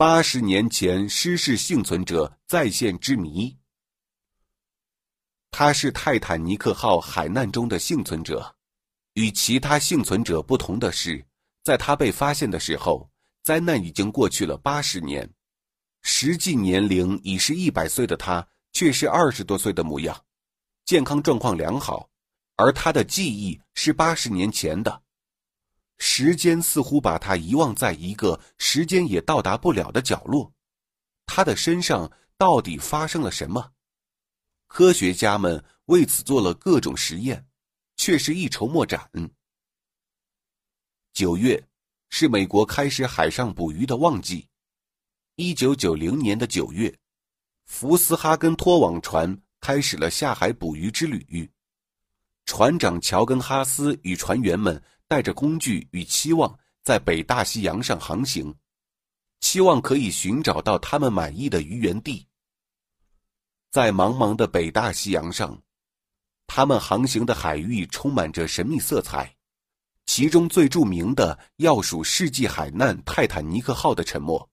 八十年前失事幸存者再现之谜。他是泰坦尼克号海难中的幸存者，与其他幸存者不同的是，在他被发现的时候，灾难已经过去了八十年，实际年龄已是一百岁的他却是二十多岁的模样，健康状况良好，而他的记忆是八十年前的。时间似乎把他遗忘在一个时间也到达不了的角落，他的身上到底发生了什么？科学家们为此做了各种实验，却是一筹莫展。九月是美国开始海上捕鱼的旺季。一九九零年的九月，福斯哈根拖网船开始了下海捕鱼之旅。船长乔根哈斯与船员们带着工具与期望，在北大西洋上航行，期望可以寻找到他们满意的鱼源地。在茫茫的北大西洋上，他们航行的海域充满着神秘色彩，其中最著名的要数世纪海难泰坦尼克号的沉没。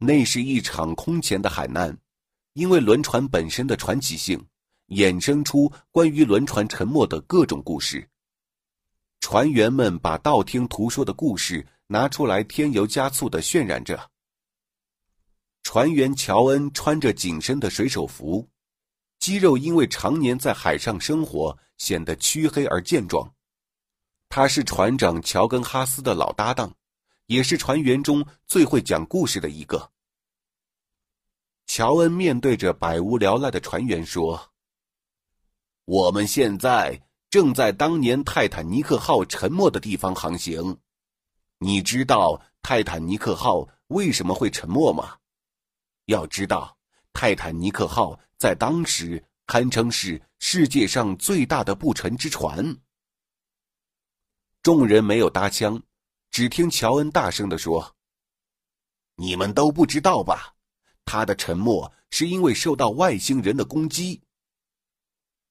那是一场空前的海难，因为轮船本身的传奇性，衍生出关于轮船沉没的各种故事。船员们把道听途说的故事拿出来添油加醋的渲染着。船员乔恩穿着紧身的水手服，肌肉因为常年在海上生活显得黢黑而健壮。他是船长乔根哈斯的老搭档，也是船员中最会讲故事的一个。乔恩面对着百无聊赖的船员说：“我们现在正在当年泰坦尼克号沉没的地方航行。你知道泰坦尼克号为什么会沉没吗？”要知道，泰坦尼克号在当时堪称是世界上最大的不沉之船。众人没有搭腔，只听乔恩大声的说：“你们都不知道吧？他的沉没是因为受到外星人的攻击。”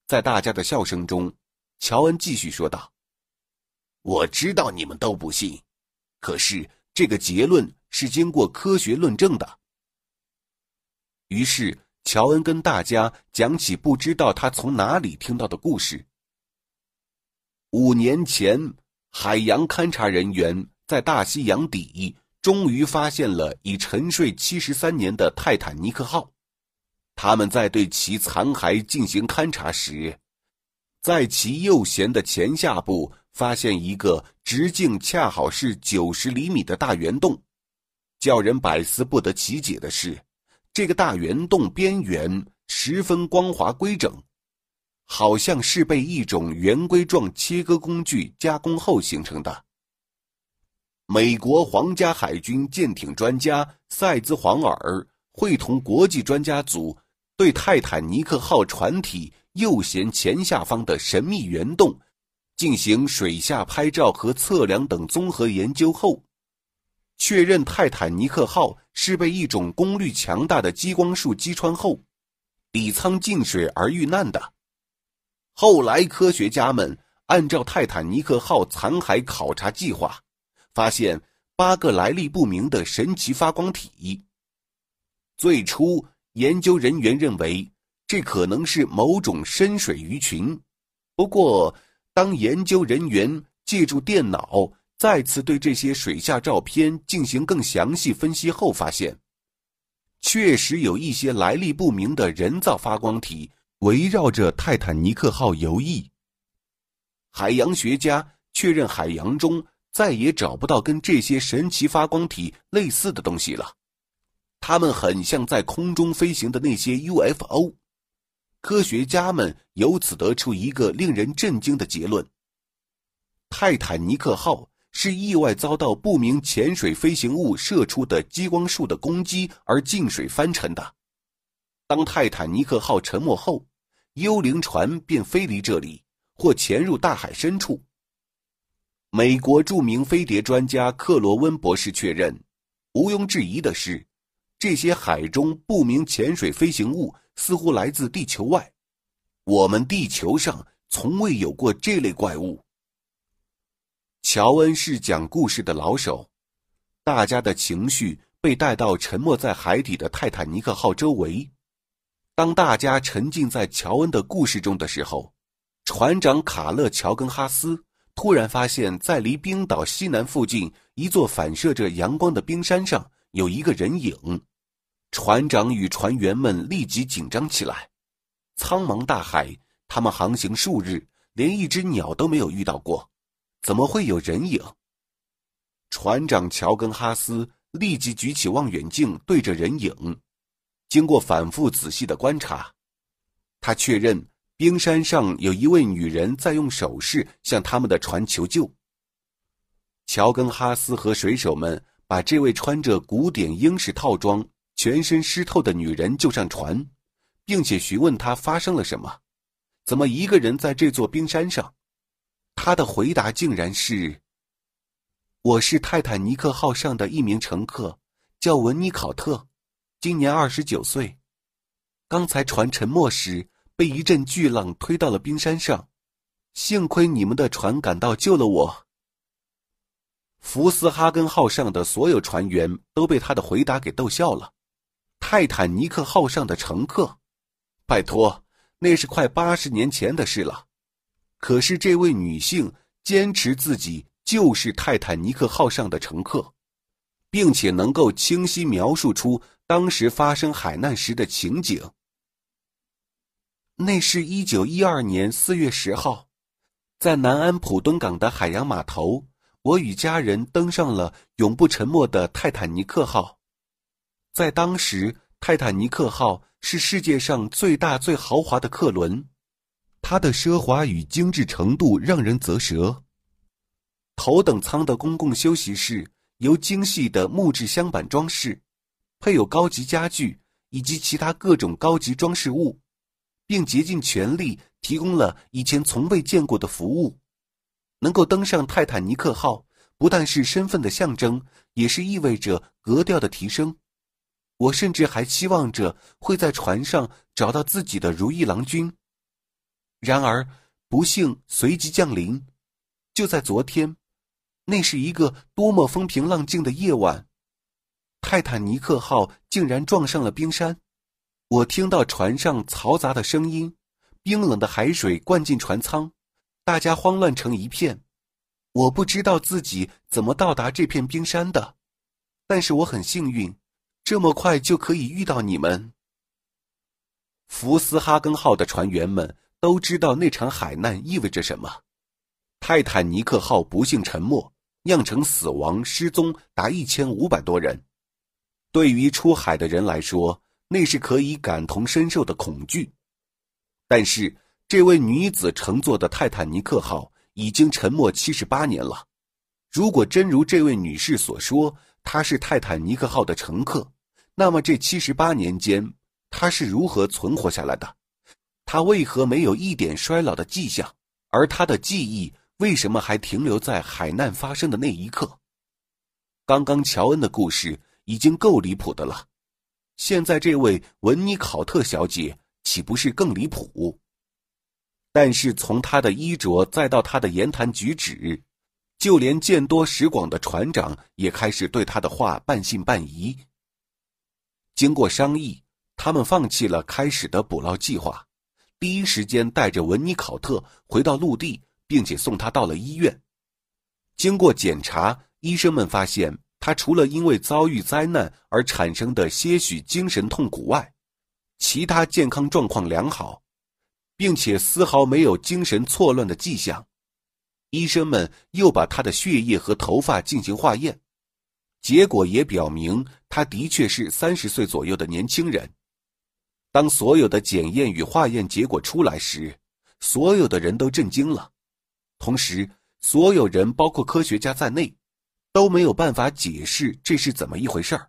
在大家的笑声中，乔恩继续说道：“我知道你们都不信，可是这个结论是经过科学论证的。”于是，乔恩跟大家讲起不知道他从哪里听到的故事。五年前，海洋勘察人员在大西洋底终于发现了已沉睡七十三年的泰坦尼克号。他们在对其残骸进行勘察时，在其右舷的前下部发现一个直径恰好是九十厘米的大圆洞。叫人百思不得其解的是。这个大圆洞边缘十分光滑规整，好像是被一种圆规状切割工具加工后形成的。美国皇家海军舰艇专家塞兹·黄尔会同国际专家组对泰坦尼克号船体右舷前下方的神秘圆洞进行水下拍照和测量等综合研究后。确认泰坦尼克号是被一种功率强大的激光束击穿后，底舱进水而遇难的。后来，科学家们按照泰坦尼克号残骸考察计划，发现八个来历不明的神奇发光体。最初，研究人员认为这可能是某种深水鱼群，不过，当研究人员借助电脑。再次对这些水下照片进行更详细分析后，发现确实有一些来历不明的人造发光体围绕着泰坦尼克号游弋。海洋学家确认，海洋中再也找不到跟这些神奇发光体类似的东西了，它们很像在空中飞行的那些 UFO。科学家们由此得出一个令人震惊的结论：泰坦尼克号。是意外遭到不明潜水飞行物射出的激光束的攻击而进水翻沉的。当泰坦尼克号沉没后，幽灵船便飞离这里，或潜入大海深处。美国著名飞碟专家克罗温博士确认，毋庸置疑的是，这些海中不明潜水飞行物似乎来自地球外。我们地球上从未有过这类怪物。乔恩是讲故事的老手，大家的情绪被带到沉没在海底的泰坦尼克号周围。当大家沉浸在乔恩的故事中的时候，船长卡勒·乔根哈斯突然发现，在离冰岛西南附近一座反射着阳光的冰山上有一个人影。船长与船员们立即紧张起来。苍茫大海，他们航行数日，连一只鸟都没有遇到过，怎么会有人影？船长乔根哈斯立即举起望远镜对着人影，经过反复仔细的观察，他确认冰山上有一位女人在用手势向他们的船求救。乔根哈斯和水手们把这位穿着古典英式套装、全身湿透的女人就上船。并且询问他发生了什么，怎么一个人在这座冰山上？他的回答竟然是：“我是泰坦尼克号上的一名乘客，叫文尼考特，今年二十九岁。刚才船沉没时被一阵巨浪推到了冰山上，幸亏你们的船赶到救了我。”福斯哈根号上的所有船员都被他的回答给逗笑了。泰坦尼克号上的乘客。拜托，那是快八十年前的事了。可是这位女性坚持自己就是泰坦尼克号上的乘客，并且能够清晰描述出当时发生海难时的情景。那是一九一二年四月十号，在南安普敦港的海洋码头，我与家人登上了永不沉没的泰坦尼克号。在当时，泰坦尼克号。是世界上最大、最豪华的客轮，它的奢华与精致程度让人啧舌。头等舱的公共休息室由精细的木质镶板装饰，配有高级家具以及其他各种高级装饰物，并竭尽全力提供了以前从未见过的服务。能够登上泰坦尼克号，不但是身份的象征，也是意味着格调的提升。我甚至还期望着会在船上找到自己的如意郎君。然而，不幸随即降临。就在昨天，那是一个多么风平浪静的夜晚，泰坦尼克号竟然撞上了冰山。我听到船上嘈杂的声音，冰冷的海水灌进船舱，大家慌乱成一片。我不知道自己怎么到达这片冰山的，但是我很幸运。这么快就可以遇到你们？福斯哈根号的船员们都知道那场海难意味着什么。泰坦尼克号不幸沉没，酿成死亡、失踪达一千五百多人。对于出海的人来说，那是可以感同身受的恐惧。但是，这位女子乘坐的泰坦尼克号已经沉没七十八年了。如果真如这位女士所说，他是泰坦尼克号的乘客。那么这七十八年间，他是如何存活下来的？他为何没有一点衰老的迹象？而他的记忆为什么还停留在海难发生的那一刻？刚刚乔恩的故事已经够离谱的了，现在这位文尼考特小姐岂不是更离谱？但是从她的衣着再到她的言谈举止，就连见多识广的船长也开始对他的话半信半疑。经过商议，他们放弃了开始的捕捞计划，第一时间带着文尼考特回到陆地，并且送他到了医院。经过检查，医生们发现他除了因为遭遇灾难而产生的些许精神痛苦外，其他健康状况良好，并且丝毫没有精神错乱的迹象。医生们又把他的血液和头发进行化验。结果也表明，他的确是三十岁左右的年轻人。当所有的检验与化验结果出来时，所有的人都震惊了。同时，所有人，包括科学家在内，都没有办法解释这是怎么一回事儿。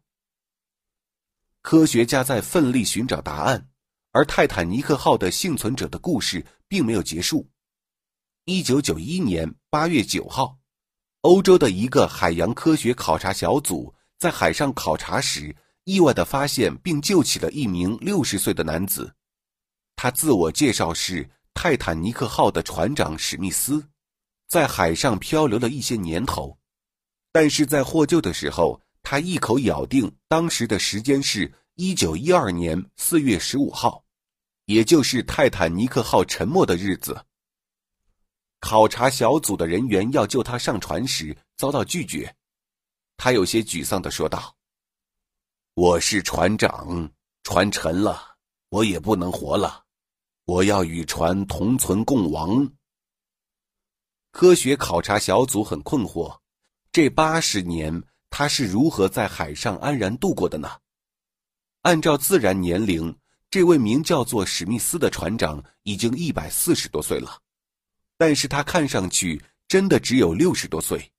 科学家在奋力寻找答案，而泰坦尼克号的幸存者的故事并没有结束。一九九一年八月九号。欧洲的一个海洋科学考察小组在海上考察时，意外的发现并救起了一名六十岁的男子。他自我介绍是泰坦尼克号的船长史密斯，在海上漂流了一些年头，但是在获救的时候，他一口咬定当时的时间是一九一二年四月十五号，也就是泰坦尼克号沉没的日子。考察小组的人员要救他上船时遭到拒绝，他有些沮丧的说道：“我是船长，船沉了，我也不能活了，我要与船同存共亡。”科学考察小组很困惑，这八十年他是如何在海上安然度过的呢？按照自然年龄，这位名叫做史密斯的船长已经一百四十多岁了。但是他看上去真的只有六十多岁。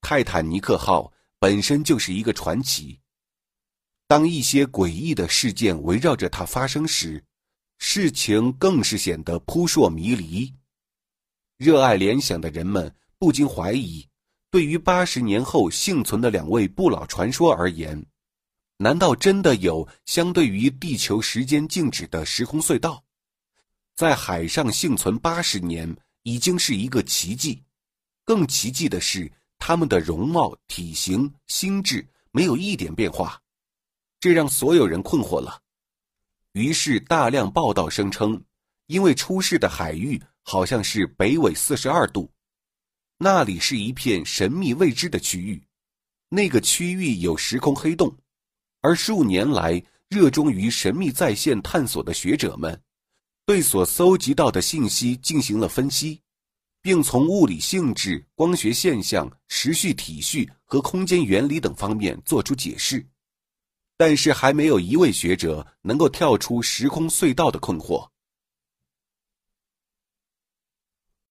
泰坦尼克号本身就是一个传奇。当一些诡异的事件围绕着它发生时，事情更是显得扑朔迷离。热爱联想的人们不禁怀疑：对于八十年后幸存的两位不老传说而言，难道真的有相对于地球时间静止的时空隧道？在海上幸存八十年已经是一个奇迹，更奇迹的是，他们的容貌、体型、心智没有一点变化，这让所有人困惑了。于是，大量报道声称，因为出事的海域好像是北纬四十二度，那里是一片神秘未知的区域，那个区域有时空黑洞，而数年来热衷于神秘在线探索的学者们。对所搜集到的信息进行了分析，并从物理性质、光学现象、时序体序和空间原理等方面做出解释，但是还没有一位学者能够跳出时空隧道的困惑。